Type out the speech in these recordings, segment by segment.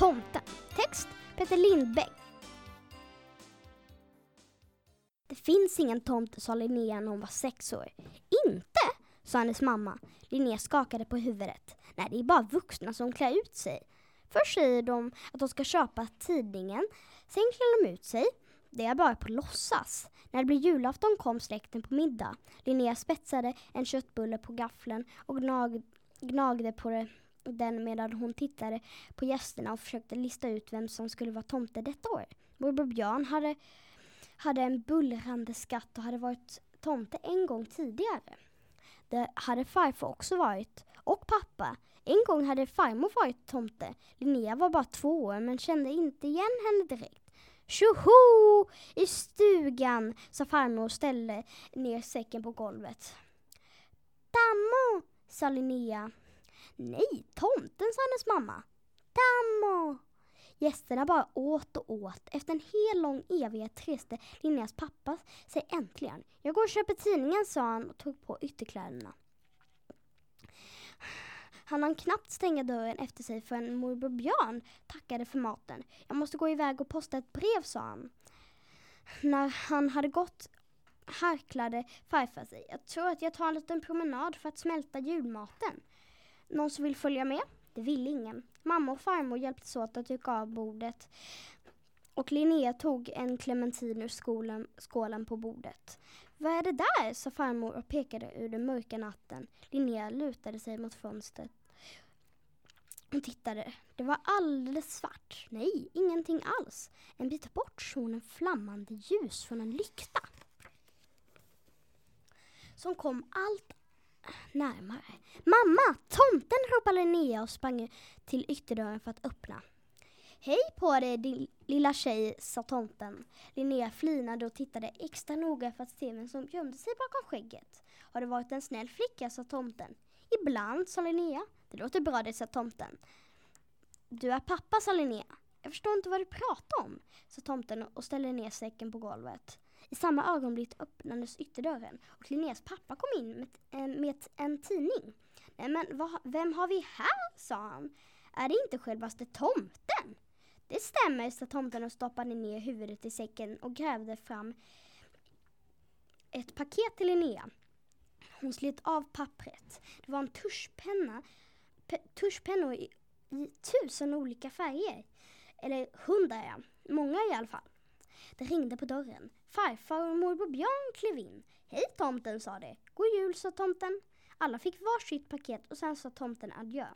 Tomten. Text Peter Lindbäck. Det finns ingen tomte, sa Linnea när hon var sex år. Inte? sa hennes mamma. Linnea skakade på huvudet. Nej, det är bara vuxna som klär ut sig. Först säger de att de ska köpa tidningen, sen klär de ut sig. Det är bara på låtsas. När det blir julafton kom släkten på middag. Linnea spetsade en köttbulle på gaffeln och gnag, gnagde på det, den medan hon tittade på gästerna och försökte lista ut vem som skulle vara tomte detta år. Morbror Björn hade, hade en bullrande skatt och hade varit tomte en gång tidigare. Det hade farfar också varit, och pappa. En gång hade farmor varit tomte. Linnea var bara två år men kände inte igen henne direkt. Tjoho! I stugan, sa farmor och ställde ner säcken på golvet. Dammo, sa Linnea. Nej, tomten, sa hennes mamma. Dammo! Gästerna bara åt och åt. Efter en hel lång evighet reste Linneas pappa sig äntligen. Jag går och köper tidningen, sa han och tog på ytterkläderna. Han hann knappt stänga dörren efter sig förrän morbror Björn tackade för maten. Jag måste gå iväg och posta ett brev, sa han. När han hade gått harklade farfar sig. Jag tror att jag tar en liten promenad för att smälta julmaten. Någon som vill följa med? Det ville ingen. Mamma och farmor hjälptes åt att duka av bordet och Linnea tog en clementin ur skolan, skålen på bordet. Vad är det där? sa farmor och pekade ur den mörka natten. Linnea lutade sig mot fönstret och tittade. Det var alldeles svart. Nej, ingenting alls. En bit bort såg en flammande ljus från en lykta. Som kom allt närmare. Mamma, tomten! ropade Linnea och sprang till ytterdörren för att öppna. Hej på dig din lilla tjej, sa tomten. Linnea flinade och tittade extra noga för att se vem som gömde sig bakom skägget. Har du varit en snäll flicka, sa tomten. Ibland, sa Linnea. Det låter bra det, sa tomten. Du är pappa, sa Linnea. Jag förstår inte vad du pratar om, sa tomten och ställde ner säcken på golvet. I samma ögonblick öppnades ytterdörren och Linneas pappa kom in med, eh, med en tidning. Nej men vad, vem har vi här? sa han. Är det inte självaste tomten? Det stämmer, sa tomten och stoppade ner huvudet i säcken och grävde fram ett paket till Linnea. Hon slet av pappret. Det var en tuschpenna, tuschpennor i, i tusen olika färger. Eller hundra, ja. Många i alla fall. Det ringde på dörren. Farfar och morbror Björn klev in. Hej tomten, sa de. God jul, sa tomten. Alla fick varsitt paket och sen sa tomten adjö.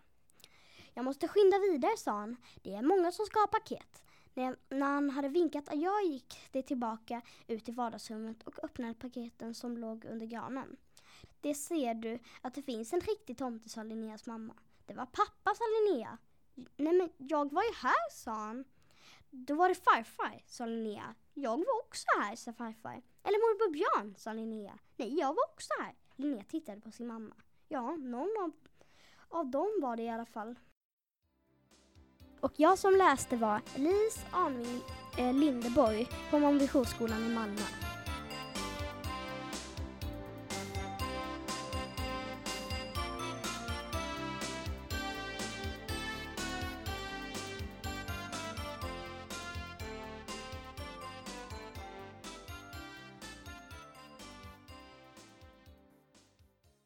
Jag måste skynda vidare, sa han. Det är många som ska ha paket. När, när han hade vinkat adjö gick de tillbaka ut i vardagsrummet och öppnade paketen som låg under granen. Det ser du att det finns en riktig tomte, sa Linneas mamma. Det var pappa, sa Linnea. Nej men jag var ju här, sa han. Då var det farfar, sa Linnea. Jag var också här, sa farfar. Eller morbror Björn, sa Linnea. Nej, jag var också här. Linnea tittade på sin mamma. Ja, någon av, av dem var det i alla fall. Och jag som läste var Lis Anving eh, Lindeborg på Mångvissionsskolan i Malmö.